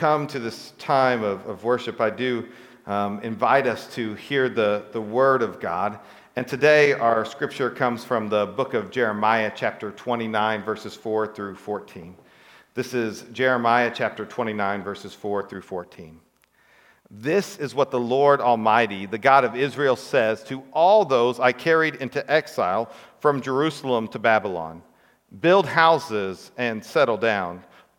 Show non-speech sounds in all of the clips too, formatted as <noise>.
come to this time of, of worship, I do um, invite us to hear the, the Word of God. And today, our scripture comes from the book of Jeremiah, chapter 29, verses 4 through 14. This is Jeremiah, chapter 29, verses 4 through 14. This is what the Lord Almighty, the God of Israel, says to all those I carried into exile from Jerusalem to Babylon Build houses and settle down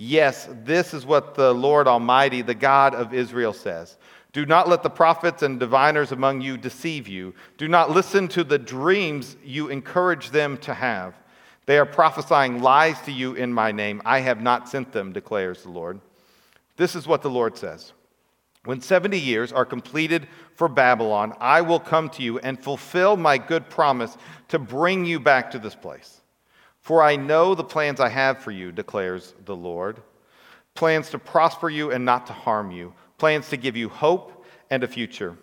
Yes, this is what the Lord Almighty, the God of Israel, says. Do not let the prophets and diviners among you deceive you. Do not listen to the dreams you encourage them to have. They are prophesying lies to you in my name. I have not sent them, declares the Lord. This is what the Lord says. When 70 years are completed for Babylon, I will come to you and fulfill my good promise to bring you back to this place. For I know the plans I have for you, declares the Lord plans to prosper you and not to harm you, plans to give you hope and a future.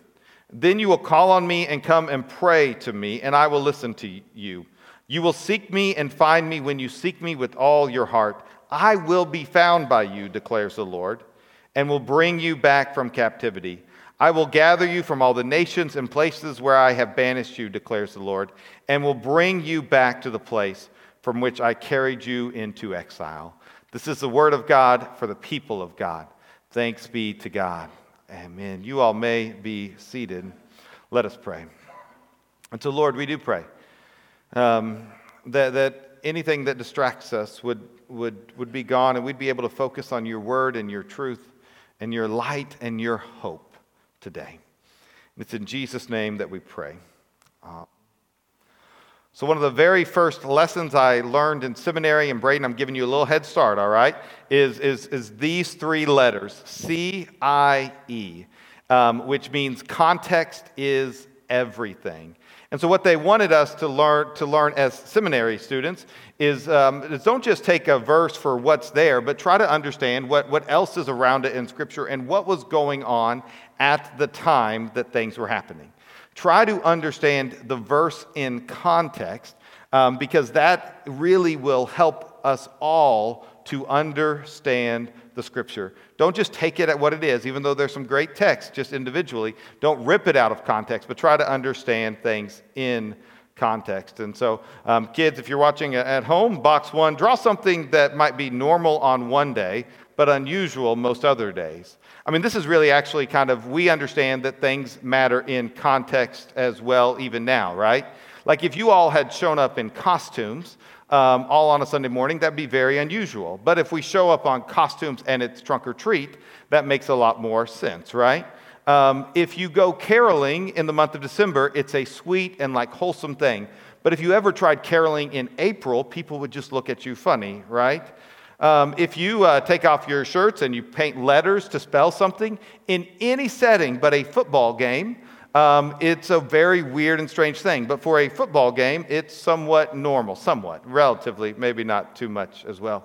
Then you will call on me and come and pray to me, and I will listen to you. You will seek me and find me when you seek me with all your heart. I will be found by you, declares the Lord, and will bring you back from captivity. I will gather you from all the nations and places where I have banished you, declares the Lord, and will bring you back to the place from which I carried you into exile. This is the word of God for the people of God. Thanks be to God. Amen. You all may be seated. Let us pray. And so, Lord, we do pray um, that, that anything that distracts us would, would, would be gone and we'd be able to focus on your word and your truth and your light and your hope today. It's in Jesus' name that we pray. Uh, so, one of the very first lessons I learned in seminary, and Braden, I'm giving you a little head start, all right, is, is, is these three letters C I E, um, which means context is everything. And so, what they wanted us to learn, to learn as seminary students is, um, is don't just take a verse for what's there, but try to understand what, what else is around it in Scripture and what was going on at the time that things were happening try to understand the verse in context um, because that really will help us all to understand the scripture. Don't just take it at what it is, even though there's some great text just individually. Don't rip it out of context, but try to understand things in context. And so, um, kids, if you're watching at home, box one, draw something that might be normal on one day, but unusual most other days. I mean, this is really actually kind of, we understand that things matter in context as well, even now, right? Like if you all had shown up in costumes um, all on a Sunday morning, that'd be very unusual. But if we show up on costumes and it's trunk or treat, that makes a lot more sense, right? Um, if you go caroling in the month of December, it's a sweet and like wholesome thing. But if you ever tried caroling in April, people would just look at you funny, right? Um, if you uh, take off your shirts and you paint letters to spell something in any setting but a football game, um, it's a very weird and strange thing. But for a football game, it's somewhat normal, somewhat, relatively, maybe not too much as well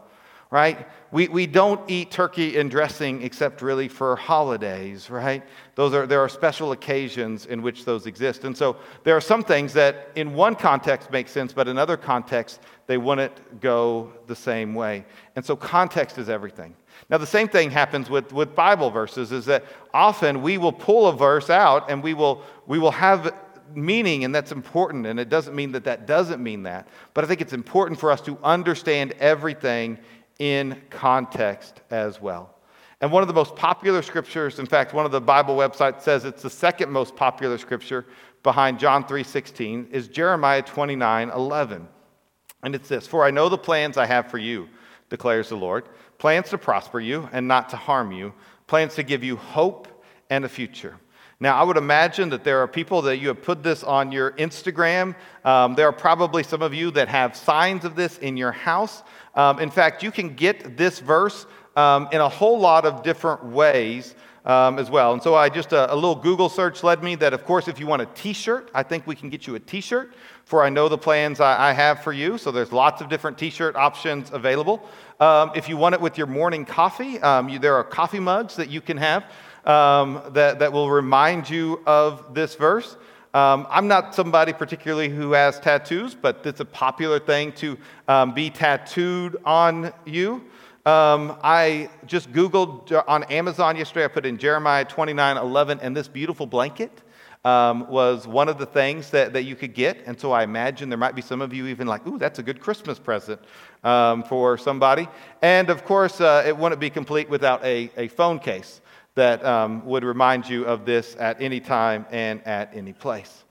right? We, we don't eat turkey and dressing except really for holidays, right? Those are, there are special occasions in which those exist. And so there are some things that in one context make sense, but in other contexts, they wouldn't go the same way. And so context is everything. Now, the same thing happens with, with Bible verses, is that often we will pull a verse out and we will, we will have meaning, and that's important, and it doesn't mean that that doesn't mean that. But I think it's important for us to understand everything in context as well. And one of the most popular scriptures, in fact, one of the Bible websites says it's the second most popular scripture behind John 3:16 is Jeremiah 29:11. And it's this, "For I know the plans I have for you," declares the Lord, "plans to prosper you and not to harm you, plans to give you hope and a future." Now, I would imagine that there are people that you have put this on your Instagram. Um, there are probably some of you that have signs of this in your house. Um, in fact, you can get this verse um, in a whole lot of different ways um, as well. And so I just, a, a, little Google search led me that, of course, if you want a t shirt, I think we can get you a t shirt for I know the plans I, I have for you. So there's lots of different t shirt options available. Um, if you want it with your morning coffee, um, you, there are coffee mugs that you can have um, that, that will remind you of this verse. Um, I'm not somebody particularly who has tattoos, but it's a popular thing to um, be tattooed on you. Um, I just Googled on Amazon yesterday, I put in Jeremiah 29 11, and this beautiful blanket um, was one of the things that, that you could get. And so I imagine there might be some of you even like, ooh, that's a good Christmas present um, for somebody. And of course, uh, it wouldn't be complete without a, a phone case that um, would remind you of this at any time and at any place.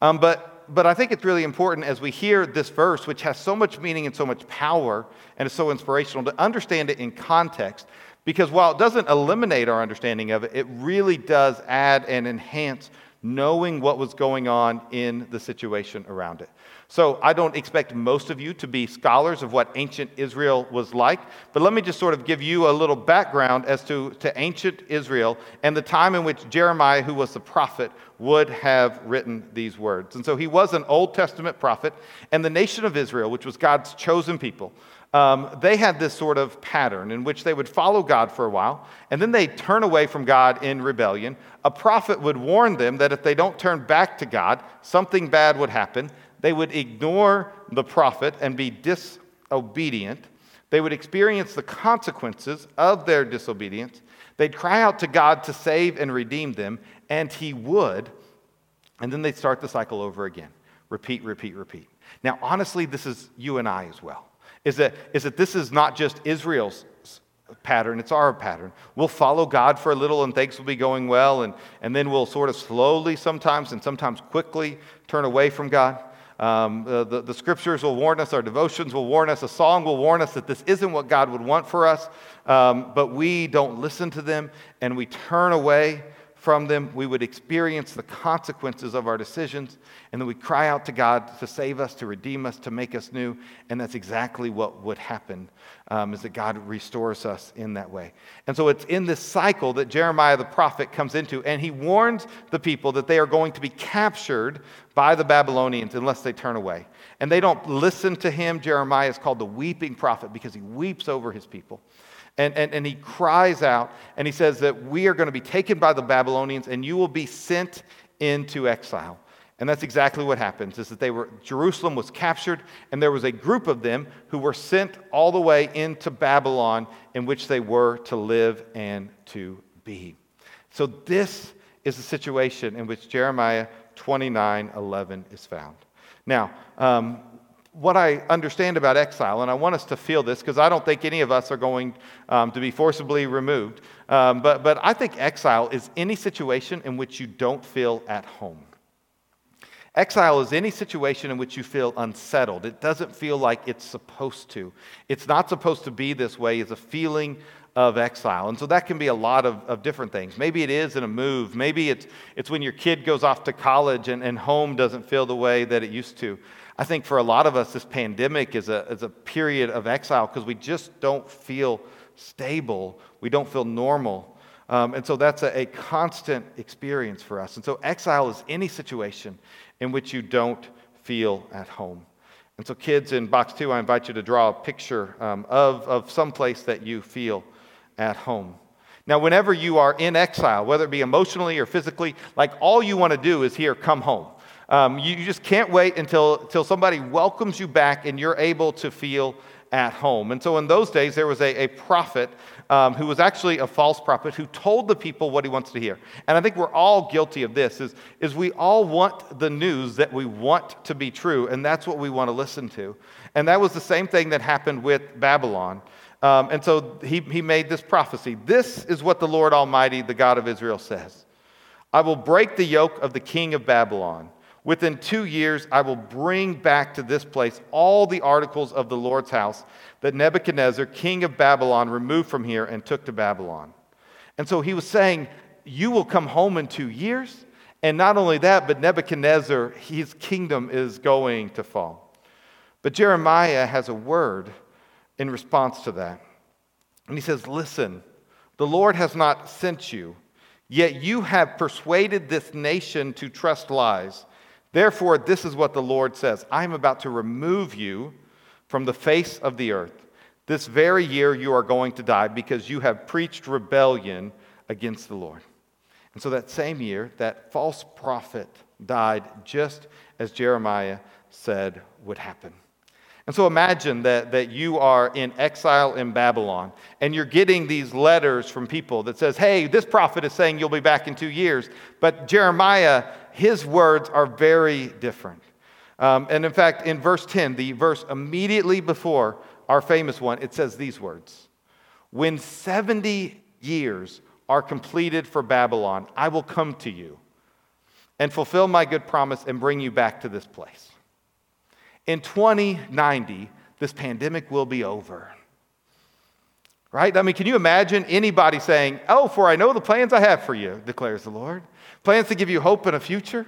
Um, but but I think it's really important as we hear this verse, which has so much meaning and so much power and is so inspirational, to understand it in context. Because while it doesn't eliminate our understanding of it, it really does add and enhance knowing what was going on in the situation around it. So I don't expect most of you to be scholars of what ancient Israel was like, but let me just sort of give you a little background as to, to ancient Israel and the time in which Jeremiah, who was the prophet, would have written these words. And so he was an Old Testament prophet, and the nation of Israel, which was God's chosen people, um, they had this sort of pattern in which they would follow God for a while, and then they'd turn away from God in rebellion. A prophet would warn them that if they don't turn back to God, something bad would happen. They would ignore the prophet and be disobedient. They would experience the consequences of their disobedience. They'd cry out to God to save and redeem them, and He would. And then they'd start the cycle over again repeat, repeat, repeat. Now, honestly, this is you and I as well is that, is that this is not just Israel's pattern, it's our pattern. We'll follow God for a little and things will be going well, and, and then we'll sort of slowly sometimes and sometimes quickly turn away from God. Um, the, the, the, scriptures will warn us, our devotions will warn us, a song will warn us that this isn't what God would want for us, um, but we don't listen to them and we turn away from them, we would experience the consequences of our decisions, and then we cry out to God to save us, to redeem us, to make us new. And that's exactly what would happen, um, is that God restores us in that way. And so it's in this cycle that Jeremiah the prophet comes into, and he warns the people that they are going to be captured by the Babylonians unless they turn away. And they don't listen to him. Jeremiah is called the weeping prophet because he weeps over his people. And, and, and he cries out and he says that we are going to be taken by the Babylonians and you will be sent into exile. And that's exactly what happens is that they were Jerusalem was captured and there was a group of them who were sent all the way into Babylon in which they were to live and to be. So this is the situation in which Jeremiah 29:11 is found. Now, um, what I understand about exile, and I want us to feel this because I don't think any of us are going um, to be forcibly removed, um, but, but I think exile is any situation in which you don't feel at home. Exile is any situation in which you feel unsettled. It doesn't feel like it's supposed to. It's not supposed to be this way, it's a feeling of exile. And so that can be a lot of, of different things. Maybe it is in a move. Maybe it's, it's when your kid goes off to college and, and home doesn't feel the way that it used to. I think for a lot of us, this pandemic is a, is a period of exile because we just don't feel stable. We don't feel normal. Um, and so that's a, a constant experience for us. And so exile is any situation in which you don't feel at home. And so, kids, in box two, I invite you to draw a picture um, of, of some place that you feel at home. Now, whenever you are in exile, whether it be emotionally or physically, like all you want to do is here, come home. Um, you, you, just can't wait until, until somebody welcomes you back and you're able to feel at home. And so in those days, there was a, a prophet um, who was actually a false prophet who told the people what he wants to hear. And I think we're all guilty of this, is, is we all want the news that we want to be true, and that's what we want to listen to. And that was the same thing that happened with Babylon. Um, and so he, he made this prophecy. This is what the Lord Almighty, the God of Israel, says I will break the yoke of the king of Babylon. Within two years, I will bring back to this place all the articles of the Lord's house that Nebuchadnezzar, king of Babylon, removed from here and took to Babylon. And so he was saying, You will come home in two years. And not only that, but Nebuchadnezzar, his kingdom is going to fall. But Jeremiah has a word in response to that. And he says, Listen, the Lord has not sent you, yet you have persuaded this nation to trust lies. Therefore, this is what the Lord says I am about to remove you from the face of the earth. This very year you are going to die because you have preached rebellion against the Lord. And so that same year, that false prophet died just as Jeremiah said would happen. And so imagine that, that you are in exile in Babylon and you're getting these letters from people that says, hey, this prophet is saying you'll be back in two years. But Jeremiah, his words are very different. Um, and in fact, in verse 10, the verse immediately before our famous one, it says these words When 70 years are completed for Babylon, I will come to you and fulfill my good promise and bring you back to this place. In 2090, this pandemic will be over. Right? I mean, can you imagine anybody saying, Oh, for I know the plans I have for you, declares the Lord. Plans to give you hope and a future?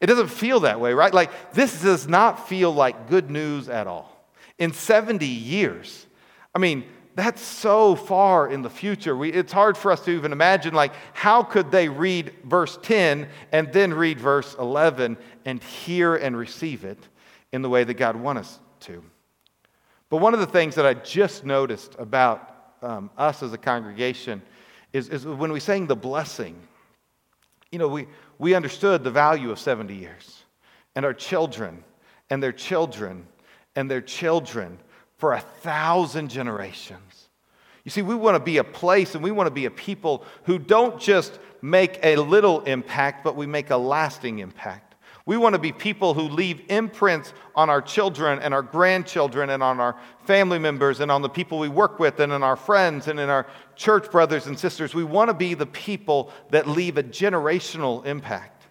It doesn't feel that way, right? Like, this does not feel like good news at all. In 70 years, I mean, that's so far in the future. We, it's hard for us to even imagine, like, how could they read verse 10 and then read verse 11 and hear and receive it? in the way that God wants us to. But one of the things that I just noticed about um, us as a congregation is, is when we sang the blessing, you know, we, we understood the value of 70 years and our children and their children and their children for a thousand generations. You see, we want to be a place and we want to be a people who don't just make a little impact, but we make a lasting impact. We want to be people who leave imprints on our children and our grandchildren and on our family members and on the people we work with and in our friends and in our church brothers and sisters. We want to be the people that leave a generational impact.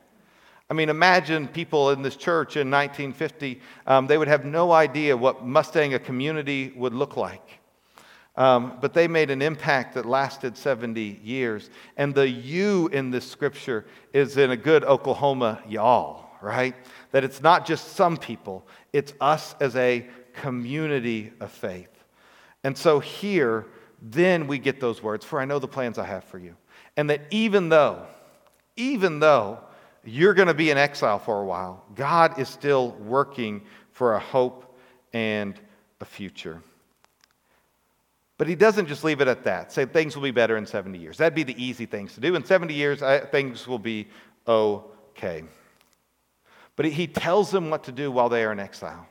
I mean, imagine people in this church in 1950, um, they would have no idea what Mustang a community would look like. Um, but they made an impact that lasted 70 years. And the you in this scripture is in a good Oklahoma y'all right? That it's not just some people, it's us as a community of faith. And so here, then we get those words, for I know the plans I have for you. And that even though, even though you're going to be in exile for a while, God is still working for a hope and a future. But he doesn't just leave it at that. Say things will be better in 70 years. That'd be the easy things to do. In 70 years, I, things will be okay. But he tells them what to do while they are in exile.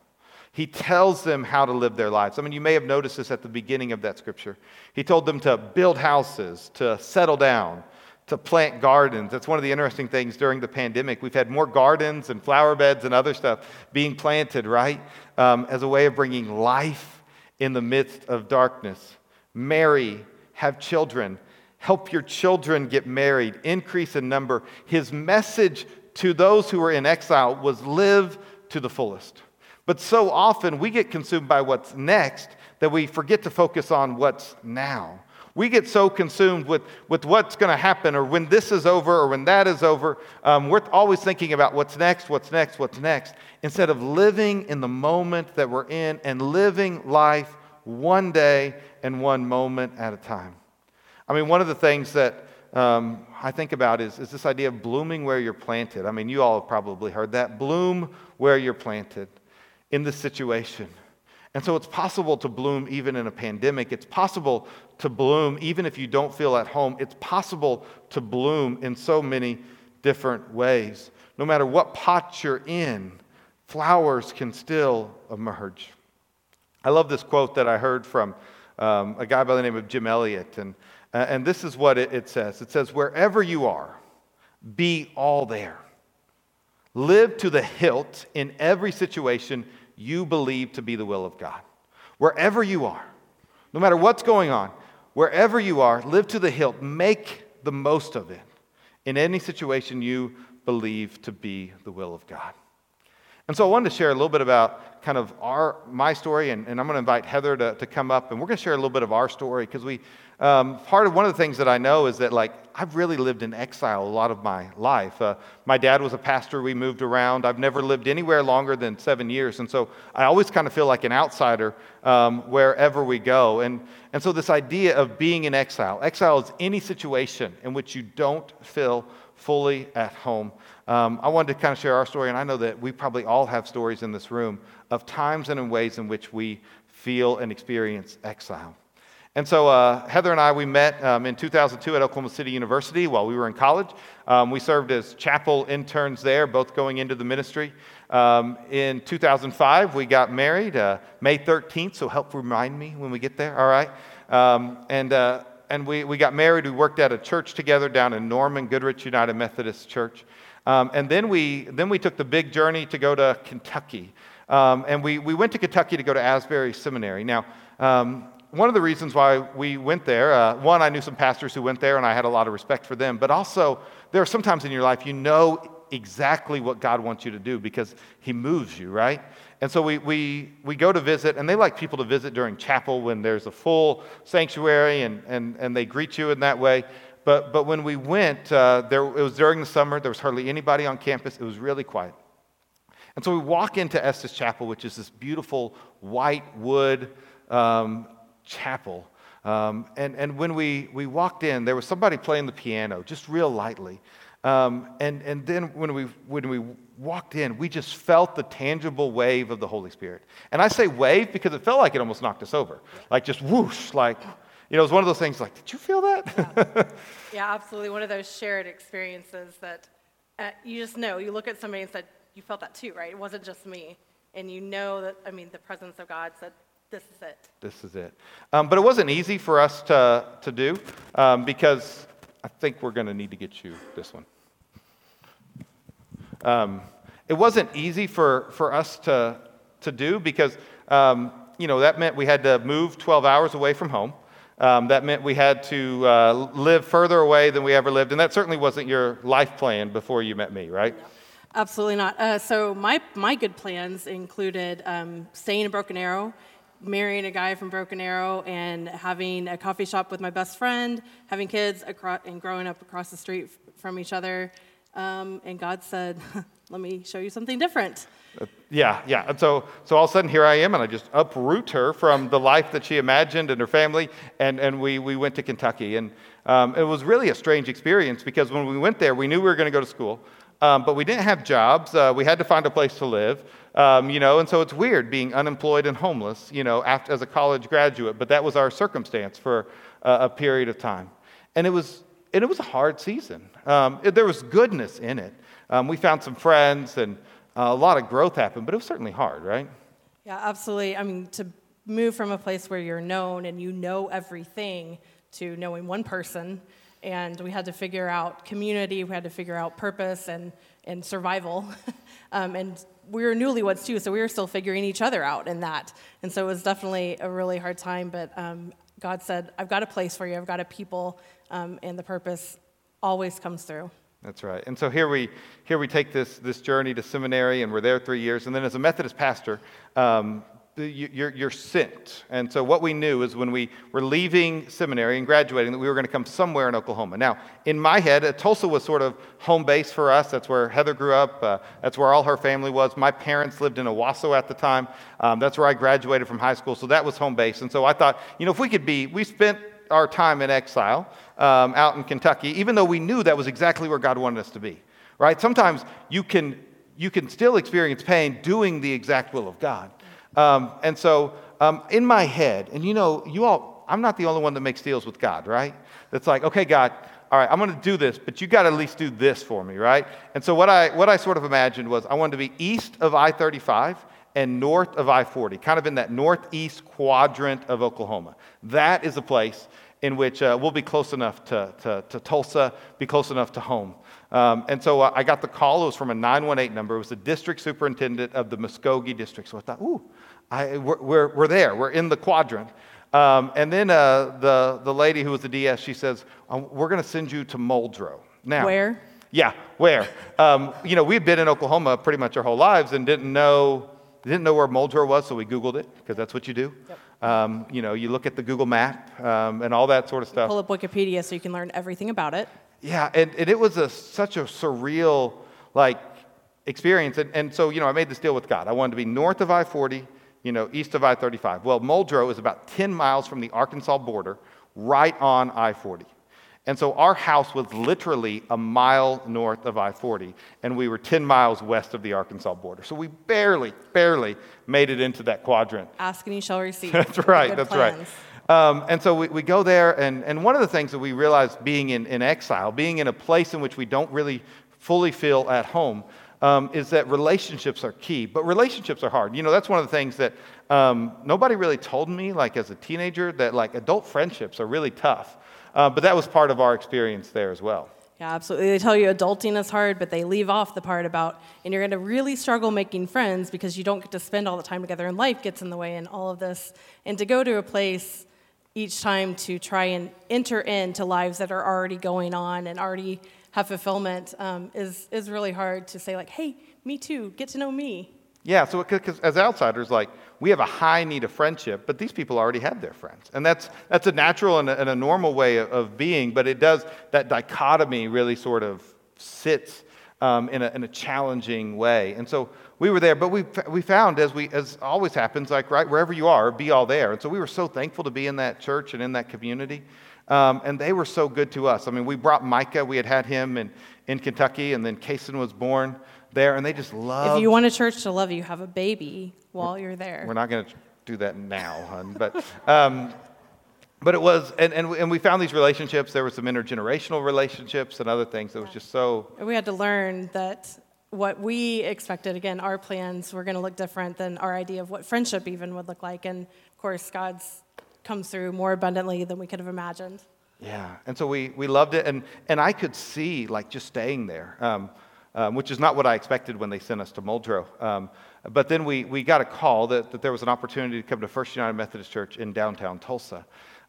He tells them how to live their lives. I mean, you may have noticed this at the beginning of that scripture. He told them to build houses, to settle down, to plant gardens. That's one of the interesting things during the pandemic. We've had more gardens and flower beds and other stuff being planted, right? Um, as a way of bringing life in the midst of darkness. Marry, have children, help your children get married, increase in number. His message to those who are in exile was live to the fullest. But so often we get consumed by what's next that we forget to focus on what's now. We get so consumed with, with what's going to happen or when this is over or when that is over. Um, we're always thinking about what's next, what's next, what's next, instead of living in the moment that we're in and living life one day and one moment at a time. I mean, one of the things that um, I think about is, is this idea of blooming where you're planted. I mean, you all have probably heard that. Bloom where you're planted in the situation. And so it's possible to bloom even in a pandemic. It's possible to bloom even if you don't feel at home. It's possible to bloom in so many different ways. No matter what pot you're in, flowers can still emerge. I love this quote that I heard from um, a guy by the name of Jim Elliot. And uh, and this is what it, it says it says, wherever you are, be all there. Live to the hilt in every situation you believe to be the will of God. Wherever you are, No matter what's going on, wherever you are, live to the hilt. Make the most of it in any situation you believe to be the will of God. And so I wanted to share a little bit about kind of our my story, and, and I'm going to invite Heather to, to come up, and we're going to share a little bit of our story because we um, part of one of the things that I know is that like I've really lived in exile a lot of my life. Uh, my dad was a pastor. We moved around. I've never lived anywhere longer than seven years, and so I always kind of feel like an outsider um, wherever we go. And and so this idea of being in exile, exile is any situation in which you don't feel fully at home. Um, I wanted to kind of share our story, and I know that we probably all have stories in this room of times and in ways in which we feel and experience exile. And so uh, Heather and I, we met um, in 2002 at Oklahoma City University while we were in college. Um, we served as chapel interns there, both going into the ministry. Um, in 2005, we got married, uh, May 13th, so help remind me when we get there, all right? Um, and uh, and we, we got married. We worked at a church together down in Norman, Goodrich United Methodist Church. Um, and then we, then we took the big journey to go to Kentucky. Um, and we, we went to Kentucky to go to Asbury Seminary. Now, um, one of the reasons why we went there, uh, one, I knew some pastors who went there and I had a lot of respect for them, but also there are sometimes in your life you know exactly what God wants you to do because He moves you, right? And so we, we, we go to visit, and they like people to visit during chapel when there's a full sanctuary and, and, and they greet you in that way. But, but when we went, uh, there, it was during the summer. There was hardly anybody on campus. It was really quiet. And so we walk into Estes Chapel, which is this beautiful white wood um, chapel. Um, and, and when we, we walked in, there was somebody playing the piano just real lightly. Um, and, and then when we, when we walked in, we just felt the tangible wave of the Holy Spirit. And I say wave because it felt like it almost knocked us over. Like just whoosh, like you know, it was one of those things like, did you feel that? Yeah, <laughs> yeah absolutely. One of those shared experiences that uh, you just know. You look at somebody and said, you felt that too, right? It wasn't just me. And you know that, I mean, the presence of God said, this is it. This is it. Um, but it wasn't easy for us to, to do um, because I think we're going to need to get you this one. Um, it wasn't easy for, for us to, to do because, um, you know, that meant we had to move 12 hours away from home. Um, that meant we had to uh, live further away than we ever lived, and that certainly wasn't your life plan before you met me, right? No, absolutely not. Uh, so my my good plans included um, staying in Broken Arrow, marrying a guy from Broken Arrow, and having a coffee shop with my best friend, having kids, across, and growing up across the street from each other. Um, and God said, <laughs> "Let me show you something different." Uh, yeah, yeah. And so, so all of a sudden, here I am, and I just uproot her from the life that she imagined and her family, and, and we, we went to Kentucky. And um, it was really a strange experience because when we went there, we knew we were going to go to school, um, but we didn't have jobs. Uh, we had to find a place to live, um, you know, and so it's weird being unemployed and homeless, you know, after, as a college graduate. But that was our circumstance for a, a period of time. And it was, and it was a hard season. Um, it, there was goodness in it. Um, we found some friends and uh, a lot of growth happened, but it was certainly hard, right? Yeah, absolutely. I mean, to move from a place where you're known and you know everything to knowing one person, and we had to figure out community, we had to figure out purpose and, and survival. <laughs> um, and we were newlyweds too, so we were still figuring each other out in that. And so it was definitely a really hard time, but um, God said, I've got a place for you, I've got a people, um, and the purpose always comes through. That's right. And so here we, here we take this, this journey to seminary, and we're there three years. And then as a Methodist pastor, um, you're, you're sent. And so what we knew is when we were leaving seminary and graduating that we were going to come somewhere in Oklahoma. Now, in my head, uh, Tulsa was sort of home base for us. That's where Heather grew up. Uh, that's where all her family was. My parents lived in Owasso at the time. Um, that's where I graduated from high school. So that was home base. And so I thought, you know, if we could be, we spent our time in exile um, out in Kentucky, even though we knew that was exactly where God wanted us to be, right? Sometimes you can, you can still experience pain doing the exact will of God. Um, and so um, in my head, and you know, you all, I'm not the only one that makes deals with God, right? That's like, okay, God, all right, I'm going to do this, but you got to at least do this for me, right? And so what I, what I sort of imagined was I wanted to be east of I 35 and north of I 40, kind of in that northeast quadrant of Oklahoma. That is a place in which uh, we'll be close enough to, to, to, Tulsa, be close enough to home. Um, and so uh, I got the call. It was from a 918 number. It was the district superintendent of the Muskogee district. So I thought, ooh, I, we're, we're, we're there. We're in the quadrant. Um, and then uh, the, the lady who was the DS, she says, um, We're going to send you to Muldrow. Now, Where? Yeah, where? Um, you know, we'd been in Oklahoma pretty much our whole lives and didn't know, didn't know where Muldrow was, so we Googled it, because that's what you do. Yep. Um, you know, you look at the Google map um, and all that sort of stuff. Pull up Wikipedia so you can learn everything about it. Yeah, and, and it was a, such a surreal, like, experience. And, and so, you know, I made this deal with God. I wanted to be north of I 40, you know, east of I 35. Well, Muldrow is about 10 miles from the Arkansas border, right on I 40. And so our house was literally a mile north of I 40, and we were 10 miles west of the Arkansas border. So we barely, barely made it into that quadrant. Ask and you shall receive. <laughs> That's right, that's plans. right. Um, and so we, we go there, and, and one of the things that we realized being in, in exile, being in a place in which we don't really fully feel at home, um, is that relationships are key. But relationships are hard. You know, that's one of the things that um, nobody really told me, like as a teenager, that like adult friendships are really tough. Uh, but that was part of our experience there as well. Yeah, absolutely. They tell you adulting is hard, but they leave off the part about, and you're going to really struggle making friends because you don't get to spend all the time together, and life gets in the way, and all of this. And to go to a place each time to try and enter into lives that are already going on and already have fulfillment um, is, is really hard to say, like, hey, me too, get to know me. Yeah, so because as outsiders, like we have a high need of friendship, but these people already have their friends, and that's that's a natural and a, and a normal way of, of, being. But it does that dichotomy really sort of sits um, in, a, in a challenging way, and so we were there. But we we found as we as always happens, like right wherever you are, be all there. And so we were so thankful to be in that church and in that community. Um, and they were so good to us. I mean, we brought Micah. We had had him in, in Kentucky, and then Kason was born there, and they just love. If you want a church to love you, have a baby while you're there. We're not going to do that now, hun. But, um, but it was, and, and, and we found these relationships. There were some intergenerational relationships and other things. It was just so. We had to learn that what we expected, again, our plans were going to look different than our idea of what friendship even would look like. And of course, God's comes through more abundantly than we could have imagined. Yeah, and so we, we loved it, and, and I could see like just staying there, um, um, which is not what I expected when they sent us to Muldrow. Um, but then we, we got a call that, that there was an opportunity to come to First United Methodist Church in downtown Tulsa.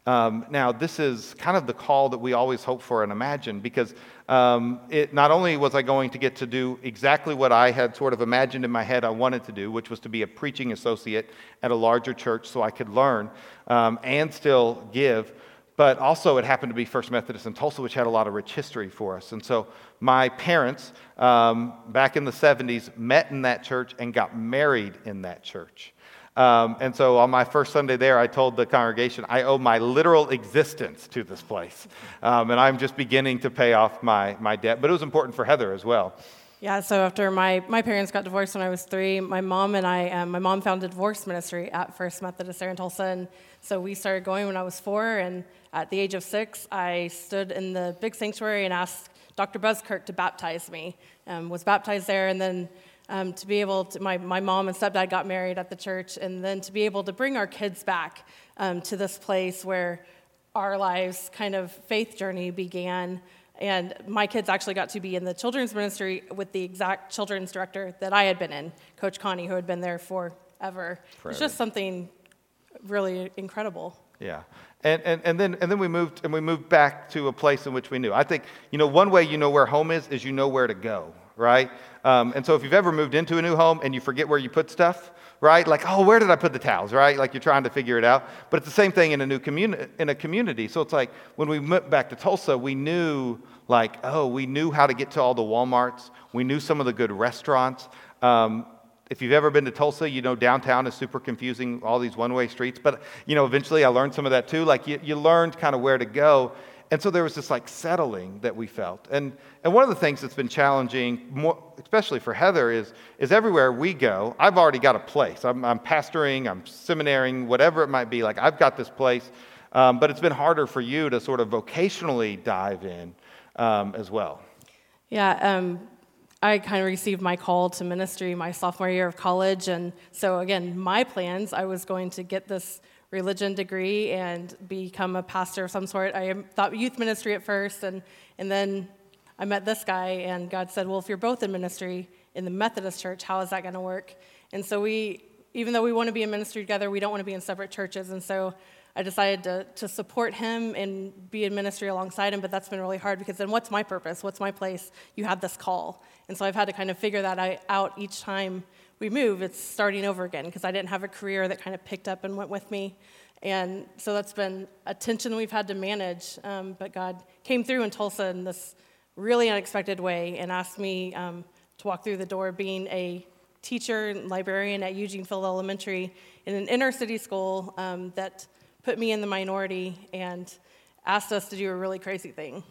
Um, now, this is kind of the call that we always hope for and imagine because um, it, not only was I going to get to do exactly what I had sort of imagined in my head I wanted to do, which was to be a preaching associate at a larger church so I could learn um, and still give, but also it happened to be First Methodist in Tulsa, which had a lot of rich history for us. And so my parents, um, back in the 70s, met in that church and got married in that church. Um, and so on my first Sunday there, I told the congregation, I owe my literal existence to this place. Um, and I'm just beginning to pay off my, my debt. But it was important for Heather as well. Yeah, so after my, my parents got divorced when I was three, my mom and I, um, my mom founded divorce ministry at First Methodist there in Tulsa. And so we started going when I was four. And at the age of six, I stood in the big sanctuary and asked Dr. Buskirk to baptize me. Um, was baptized there, and then um, to be able to, my, my mom and stepdad got married at the church, and then to be able to bring our kids back um, to this place where our lives kind of faith journey began. And my kids actually got to be in the children's ministry with the exact children's director that I had been in, Coach Connie, who had been there forever. Forever. It's just something really incredible. Yeah. And, and, and, then, and then we moved and we moved back to a place in which we knew. I think, you know, one way you know where home is is you know where to go, right? Um, and so if you've ever moved into a new home and you forget where you put stuff, right? Like, oh, where did I put the towels, right? Like you're trying to figure it out. But it's the same thing in a new community. In a community, so it's like when we moved back to Tulsa, we knew, like, oh, we knew how to get to all the WalMarts. We knew some of the good restaurants. Um, if you've ever been to Tulsa, you know downtown is super confusing, all these one way streets. But, you know, eventually I learned some of that too. Like, you, you learned kind of where to go. And so there was this like settling that we felt. And, and one of the things that's been challenging, more, especially for Heather, is, is everywhere we go, I've already got a place. I'm, I'm pastoring, I'm seminaring, whatever it might be. Like, I've got this place. Um, but it's been harder for you to sort of vocationally dive in um, as well. Yeah, um, I kind of received my call to ministry my sophomore year of college. And so, again, my plans, I was going to get this religion degree and become a pastor of some sort. I thought youth ministry at first, and, and then I met this guy, and God said, Well, if you're both in ministry in the Methodist church, how is that going to work? And so, we, even though we want to be in ministry together, we don't want to be in separate churches. And so, I decided to, to support him and be in ministry alongside him, but that's been really hard because then what's my purpose? What's my place? You have this call. And so I've had to kind of figure that out each time we move. It's starting over again because I didn't have a career that kind of picked up and went with me. And so that's been a tension we've had to manage. Um, but God came through in Tulsa in this really unexpected way and asked me um, to walk through the door being a teacher and librarian at Eugene Field Elementary in an inner city school um, that put me in the minority and asked us to do a really crazy thing.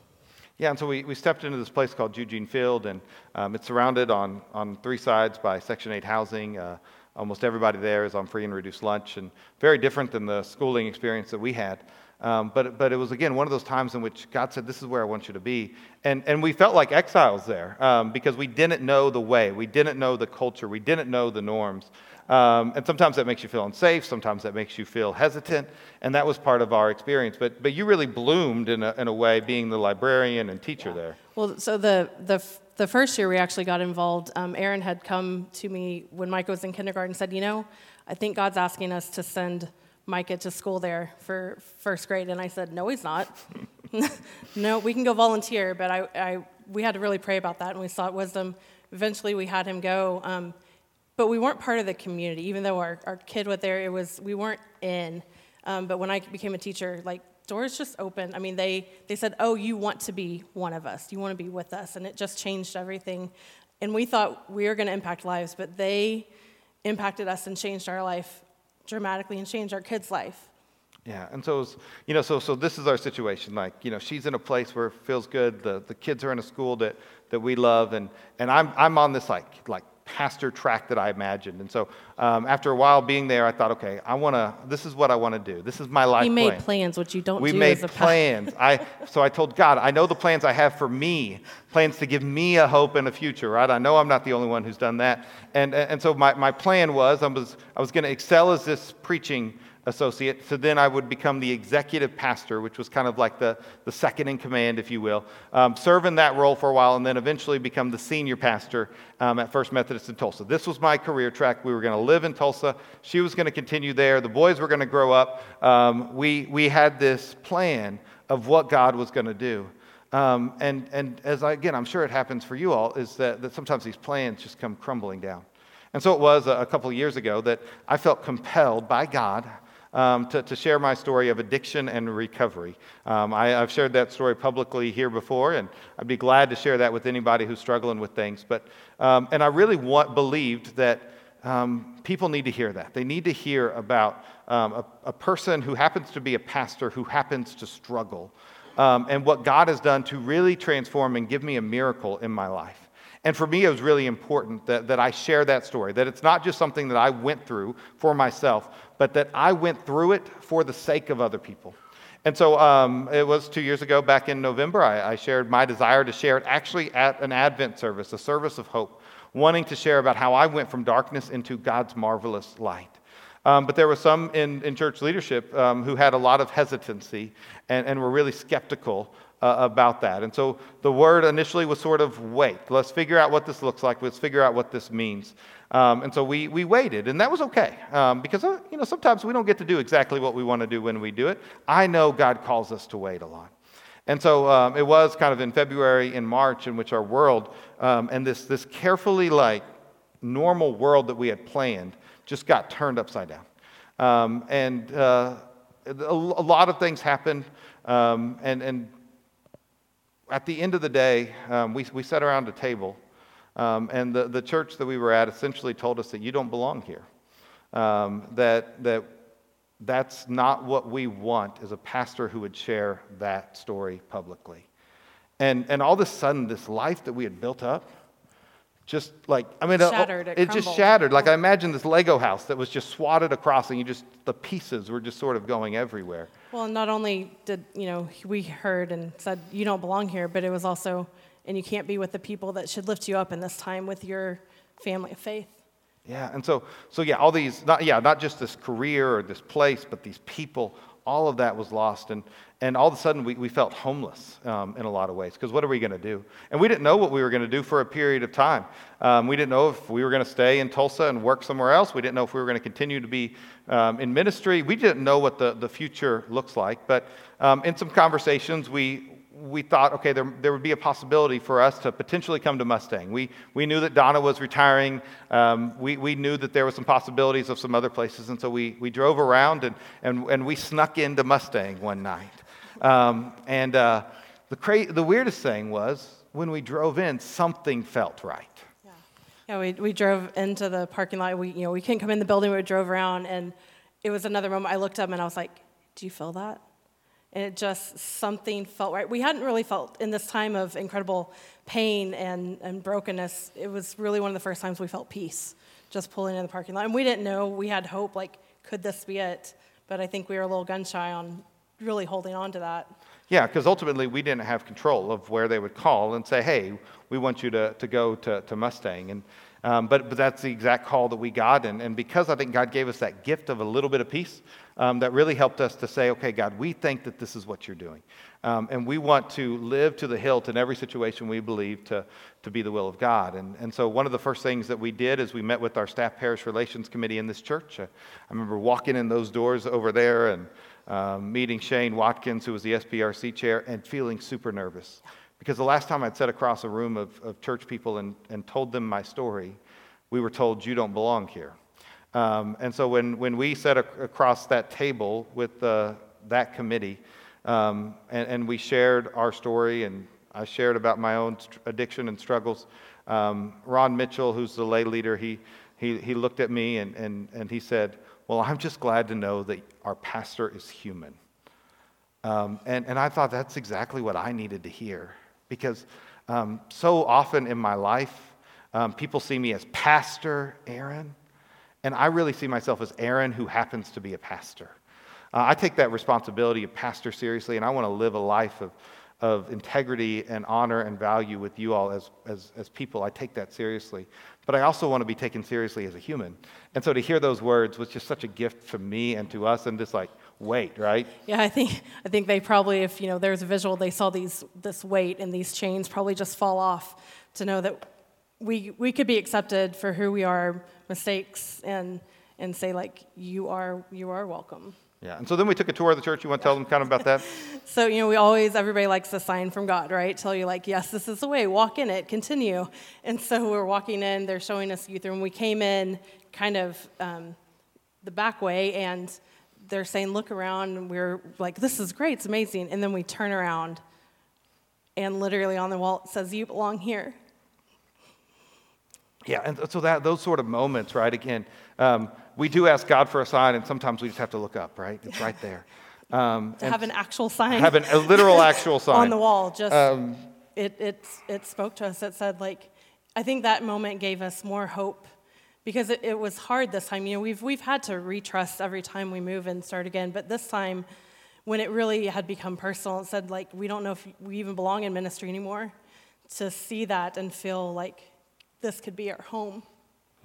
Yeah, and so we, we stepped into this place called Eugene Field, and um, it's surrounded on, on three sides by Section 8 housing. Uh, almost everybody there is on free and reduced lunch, and very different than the schooling experience that we had. Um, but, but it was, again, one of those times in which God said, This is where I want you to be. And, and we felt like exiles there um, because we didn't know the way, we didn't know the culture, we didn't know the norms. Um, and sometimes that makes you feel unsafe, sometimes that makes you feel hesitant, and that was part of our experience. But, but you really bloomed in a, in a way being the librarian and teacher there. Well, so the, the, the first year we actually got involved, um, Aaron had come to me when Mike was in kindergarten and said, You know, I think God's asking us to send Micah to school there for first grade. And I said, No, he's not. <laughs> no, we can go volunteer. But I, I, we had to really pray about that and we sought wisdom. Eventually, we had him go. Um, but we weren't part of the community, even though our, our kid was there, it was, we weren't in. Um, but when I became a teacher, like doors just opened. I mean, they, they said, Oh, you want to be one of us, you want to be with us. And it just changed everything. And we thought we were going to impact lives, but they impacted us and changed our life dramatically and change our kids' life. Yeah, and so, was, you know, so, so this is our situation. Like, you know, she's in a place where it feels good. The, the kids are in a school that, that we love, and, and I'm, I'm on this, like, like pastor track that I imagined. And so um, after a while being there, I thought, okay, I want to, this is what I want to do. This is my life He made plan. plans, which you don't we do made as a plans. I, so I told God, I know the plans I have for me, plans to give me a hope and a future, right? I know I'm not the only one who's done that. And, and so my, my plan was I was, I was going to excel as this preaching associate. So then I would become the executive pastor, which was kind of like the, the second in command, if you will. Um, serve in that role for a while and then eventually become the senior pastor um, at First Methodist in Tulsa. This was my career track. We were going to live in Tulsa. She was going to continue there. The boys were going to grow up. Um, we, we had this plan of what God was going to do. Um, and, and as I, again, I'm sure it happens for you all, is that, that sometimes these plans just come crumbling down. And so it was a, a couple of years ago that I felt compelled by God um, to, to, share my story of addiction and recovery. Um, I, have shared that story publicly here before, and I'd be glad to share that with anybody who's struggling with things. But, um, and I really want, believed that um, people need to hear that. They need to hear about um, a, a, person who happens to be a pastor who happens to struggle. Um, and what God has done to really transform and give me a miracle in my life. And for me, it was really important that, that I share that story, that it's not just something that I went through for myself, but that I went through it for the sake of other people. And so um, it was two years ago, back in November, I, I shared my desire to share it actually at an Advent service, a service of hope, wanting to share about how I went from darkness into God's marvelous light. Um, but there were some in, in church leadership um, who had a lot of hesitancy and, and were really skeptical uh, about that. And so the word initially was sort of wait. Let's figure out what this looks like. Let's figure out what this means. Um, and so we, we waited, and that was okay um, because uh, you know sometimes we don't get to do exactly what we want to do when we do it. I know God calls us to wait a lot. And so um, it was kind of in February and March in which our world um, and this, this carefully like normal world that we had planned just got turned upside down. Um, and uh, a, a, lot of things happened. Um, and, and at the end of the day, um, we, we sat around a table, um, and the, the church that we were at essentially told us that you don't belong here. Um, that, that that's not what we want as a pastor who would share that story publicly. And, and all of a sudden, this life that we had built up, just like I mean, uh, shattered, it, it just shattered. Like I imagine this Lego house that was just swatted across, and you just the pieces were just sort of going everywhere. Well, not only did you know we heard and said you don't belong here, but it was also, and you can't be with the people that should lift you up in this time with your family of faith. Yeah, and so so yeah, all these not yeah not just this career or this place, but these people all of that was lost. And, and all of a sudden, we, we felt homeless um, in a lot of ways because what are we going to do? And we didn't know what we were going to do for a period of time. Um, we didn't know if we were going to stay in Tulsa and work somewhere else. We didn't know if we were going to continue to be um, in ministry. We didn't know what the, the future looks like. But um, in some conversations, we, we thought, okay, there, there would be a possibility for us to potentially come to Mustang. We, we knew that Donna was retiring. Um, we, we knew that there were some possibilities of some other places. And so we, we drove around and, and, and we snuck into Mustang one night. Um, and uh, the, cra- the weirdest thing was when we drove in, something felt right. Yeah, yeah we, we drove into the parking lot. We, you know, we couldn't come in the building. We drove around, and it was another moment. I looked up and I was like, do you feel that? And it just something felt right. We hadn't really felt in this time of incredible pain and, and brokenness. It was really one of the first times we felt peace just pulling in the parking lot. And we didn't know, we had hope, like, could this be it? But I think we were a little gun shy on really holding on to that. Yeah, because ultimately we didn't have control of where they would call and say, hey, we want you to, to go to, to Mustang. And um, but, but that's the exact call that we got. And, and because I think God gave us that gift of a little bit of peace, um, that really helped us to say, okay, God, we think that this is what you're doing. Um, and we want to live to the hilt in every situation we believe to, to be the will of God. And, and so one of the first things that we did is we met with our staff parish relations committee in this church. Uh, I remember walking in those doors over there and um, meeting Shane Watkins, who was the SPRC chair, and feeling super nervous. Because the last time I'd sat across a room of, of church people and, and told them my story, we were told, You don't belong here. Um, and so when, when we sat ac- across that table with uh, that committee, um, and, and, we shared our story, and I shared about my own st- addiction and struggles, um, Ron Mitchell, who's the lay leader, he, he, he looked at me and, and, and he said, Well, I'm just glad to know that our pastor is human. Um, and, and I thought that's exactly what I needed to hear. Because um, so often in my life, um, people see me as Pastor Aaron, and I really see myself as Aaron who happens to be a pastor. Uh, I take that responsibility of pastor seriously, and I want to live a life of, of integrity and honor and value with you all as, as, as people. I take that seriously. But I also want to be taken seriously as a human. And so to hear those words was just such a gift for me and to us, and just like, weight, right? Yeah, I think I think they probably, if you know, there's a visual, they saw these this weight and these chains probably just fall off to know that we we could be accepted for who we are, mistakes, and and say like you are you are welcome. Yeah, and so then we took a tour of the church. You want to tell them kind of about that? <laughs> so, you know, we always, everybody likes a sign from God, right? Tell you, like, yes, this is the way, walk in it, continue. And so we're walking in, they're showing us youth room. We came in kind of um, the back way, and they're saying, look around, and we're like, this is great, it's amazing. And then we turn around, and literally on the wall it says, you belong here. Yeah, and so that those sort of moments, right? Again, um, we do ask God for a sign, and sometimes we just have to look up, right? It's right there. Um, to have an actual sign. Have an, a literal actual <laughs> sign on the wall. Just um, it, it it spoke to us. It said like, I think that moment gave us more hope because it, it was hard this time. You know, we've, we've had to retrust every time we move and start again, but this time, when it really had become personal, it said, like, we don't know if we even belong in ministry anymore, to see that and feel like this could be our home.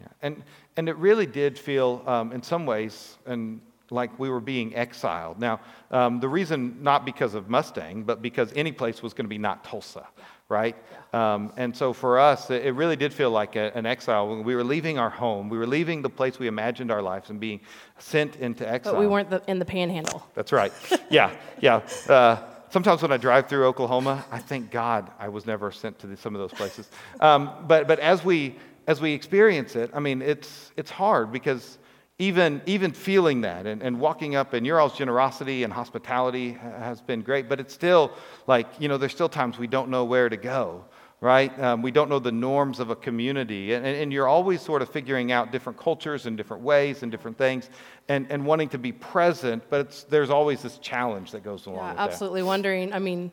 Yeah. And, and it really did feel, um, in some ways, and like we were being exiled. Now, um, the reason not because of Mustang, but because any place was going to be not Tulsa right? Um, and so for us, it really did feel like a, an exile. When we were leaving our home, we were leaving the place we imagined our lives and being sent into exile. But we weren't the, in the panhandle. That's right. Yeah, yeah. Uh, sometimes when I drive through Oklahoma, I thank God I was never sent to the, some of those places. Um, but, but as we as we experience it, I mean, it's it's hard because even, even feeling that and, and walking up and your all's generosity and hospitality has been great, but it's still like, you know, there's still times we don't know where to go, right? Um, we don't know the norms of a community. And, and you're always sort of figuring out different cultures and different ways and different things and, and wanting to be present, but there's always this challenge that goes along yeah, absolutely that. wondering, I mean,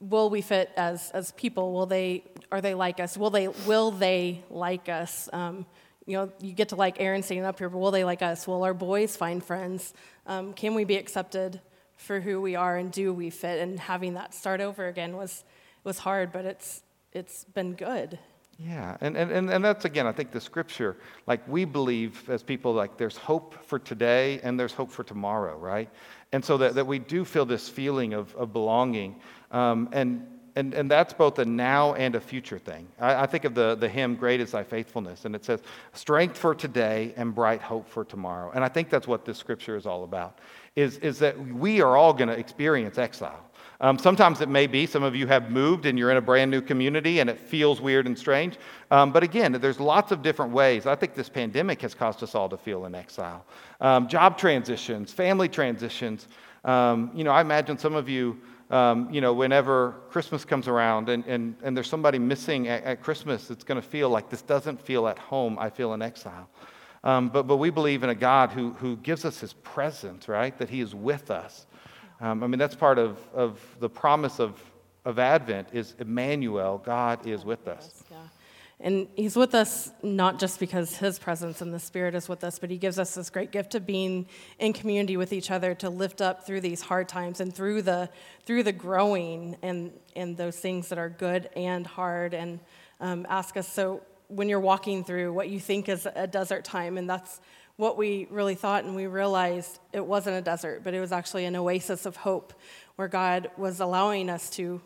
will we fit as, as people? Will they, are they like us? Will they, will they like us? Um, you know, you get to like Aaron standing up here, but will they like us? Will our boys find friends? Um, can we be accepted for who we are and do we fit? And having that start over again was, was hard, but it's, it's been good. Yeah, and, and, and, and that's again, I think the scripture, like we believe as people, like there's hope for today and there's hope for tomorrow, right? And so that, that we do feel this feeling of, of belonging. Um, and, and, and that's both a now and a future thing. I, I think of the, the hymn, Great is Thy Faithfulness, and it says, Strength for today and bright hope for tomorrow. And I think that's what this scripture is all about, is, is that we are all going to experience exile. Um, sometimes it may be some of you have moved and you're in a brand new community and it feels weird and strange. Um, but again, there's lots of different ways. I think this pandemic has caused us all to feel in exile. Um, job transitions, family transitions. Um, you know, I imagine some of you, um, you know, whenever Christmas comes around and, and, and there's somebody missing at, at Christmas, it's going to feel like this doesn't feel at home. I feel in exile. Um, but, but we believe in a God who, who gives us his presence, right? That he is with us. Um, I mean, that's part of, of the promise of, of Advent is Emmanuel, God is with us. Yeah. And he's with us not just because his presence and the Spirit is with us, but he gives us this great gift of being in community with each other to lift up through these hard times and through the through the growing and and those things that are good and hard. And um, ask us so when you're walking through what you think is a desert time, and that's what we really thought, and we realized it wasn't a desert, but it was actually an oasis of hope where God was allowing us to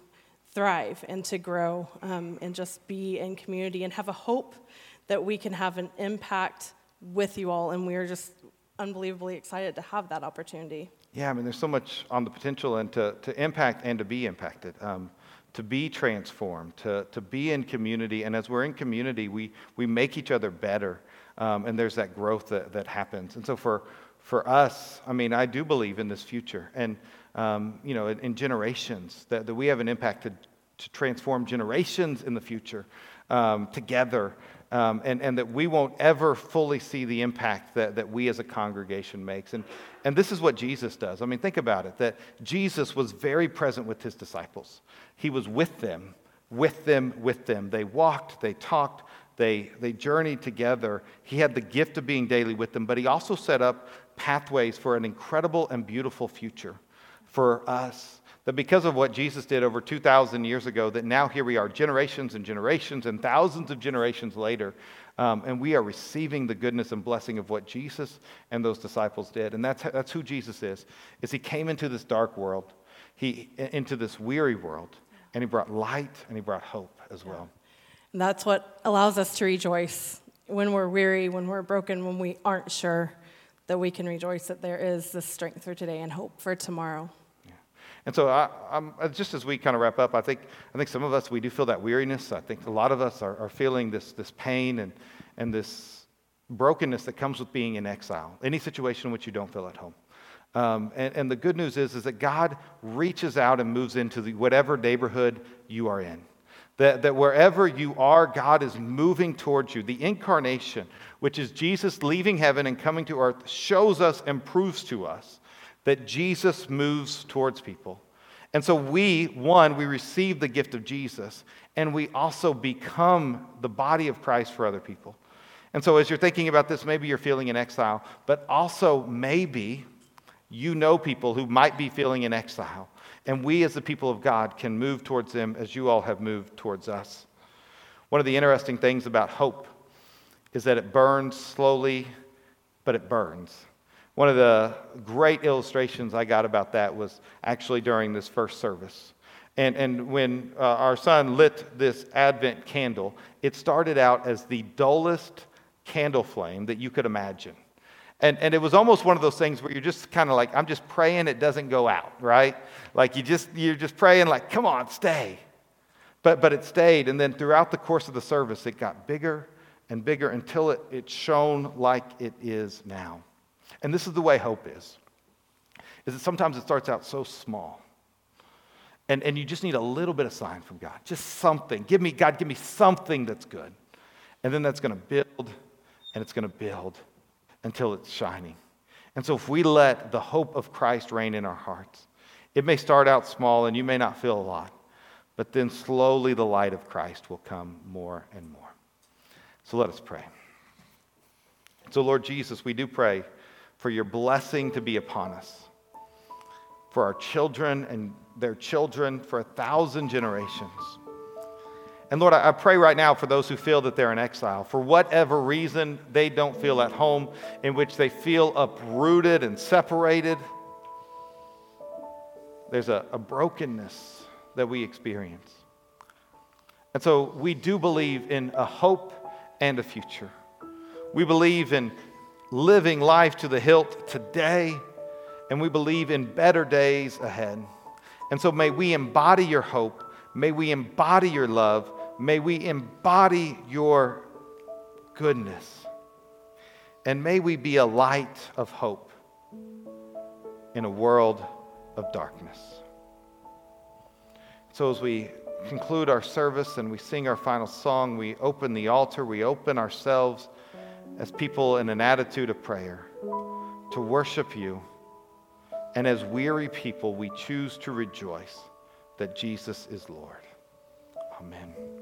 thrive and to grow um, and just be in community and have a hope that we can have an impact with you all. And we are just unbelievably excited to have that opportunity. Yeah, I mean, there's so much on the potential and to, to impact and to be impacted. Um, to be transformed, to, to be in community. And as we're in community, we, we make each other better um, and there's that growth that, that happens. And so for, for us, I mean, I do believe in this future and, um, you know, in, in, generations, that, that we have an impact to, to transform generations in the future um, together. Um, and, and that we won't ever fully see the impact that, that we as a congregation makes. And, and this is what Jesus does. I mean, think about it that Jesus was very present with his disciples, he was with them, with them, with them. They walked, they talked, they, they journeyed together. He had the gift of being daily with them, but he also set up pathways for an incredible and beautiful future for us. That because of what Jesus did over 2,000 years ago, that now here we are, generations and generations and thousands of generations later, um, and we are receiving the goodness and blessing of what Jesus and those disciples did. And that's, that's who Jesus is, is he came into this dark world, he, into this weary world, and he brought light and he brought hope as well. And that's what allows us to rejoice when we're weary, when we're broken, when we aren't sure that we can rejoice that there is this strength for today and hope for tomorrow. And so, I, uh, just as we kind of wrap up, I think, I think some of us, we do feel that weariness. I think a lot of us are, are feeling this, this pain and, and this brokenness that comes with being in exile, any situation in which you don't feel at home. Um, and, and, the good news is, is that God reaches out and moves into the, whatever neighborhood you are in. That, that wherever you are, God is moving towards you. The incarnation, which is Jesus leaving heaven and coming to earth, shows us and proves to us that Jesus moves towards people. And so we, one, we receive the gift of Jesus, and we also become the body of Christ for other people. And so as you're thinking about this, maybe you're feeling in exile, but also maybe you know people who might be feeling in exile. And we, as the people of God, can move towards them as you all have moved towards us. One of the interesting things about hope is that it burns slowly, but it burns. One of the great illustrations I got about that was actually during this first service. And, and when uh, our son lit this Advent candle, it started out as the dullest candle flame that you could imagine. And, and it was almost one of those things where you're just kind of like, I'm just praying it doesn't go out, right? Like you just, you're just praying like, come on, stay. But, but it stayed. And then throughout the course of the service, it got bigger and bigger until it, it shone like it is now. And this is the way hope is, is that sometimes it starts out so small. And, and you just need a little bit of sign from God, just something. Give me, God, give me something that's good. And then that's going to build and it's going to build until it's shining. And so, if we let the hope of Christ reign in our hearts, it may start out small and you may not feel a lot, but then slowly the light of Christ will come more and more. So, let us pray. So, Lord Jesus, we do pray for your blessing to be upon us, for our children and their children for a thousand generations. And Lord, I pray right now for those who feel that they're in exile. For whatever reason, they don't feel at home, in which they feel uprooted and separated. There's a, a brokenness that we experience. And so we do believe in a hope and a future. We believe in living life to the hilt today, and we believe in better days ahead. And so may we embody your hope, may we embody your love, may we embody your goodness, and may we be a light of hope in a world of darkness. So as we conclude our service and we sing our final song, we open the altar, we open ourselves as people in an attitude of prayer to worship you. And as weary people, we choose to rejoice that Jesus is Lord. Amen.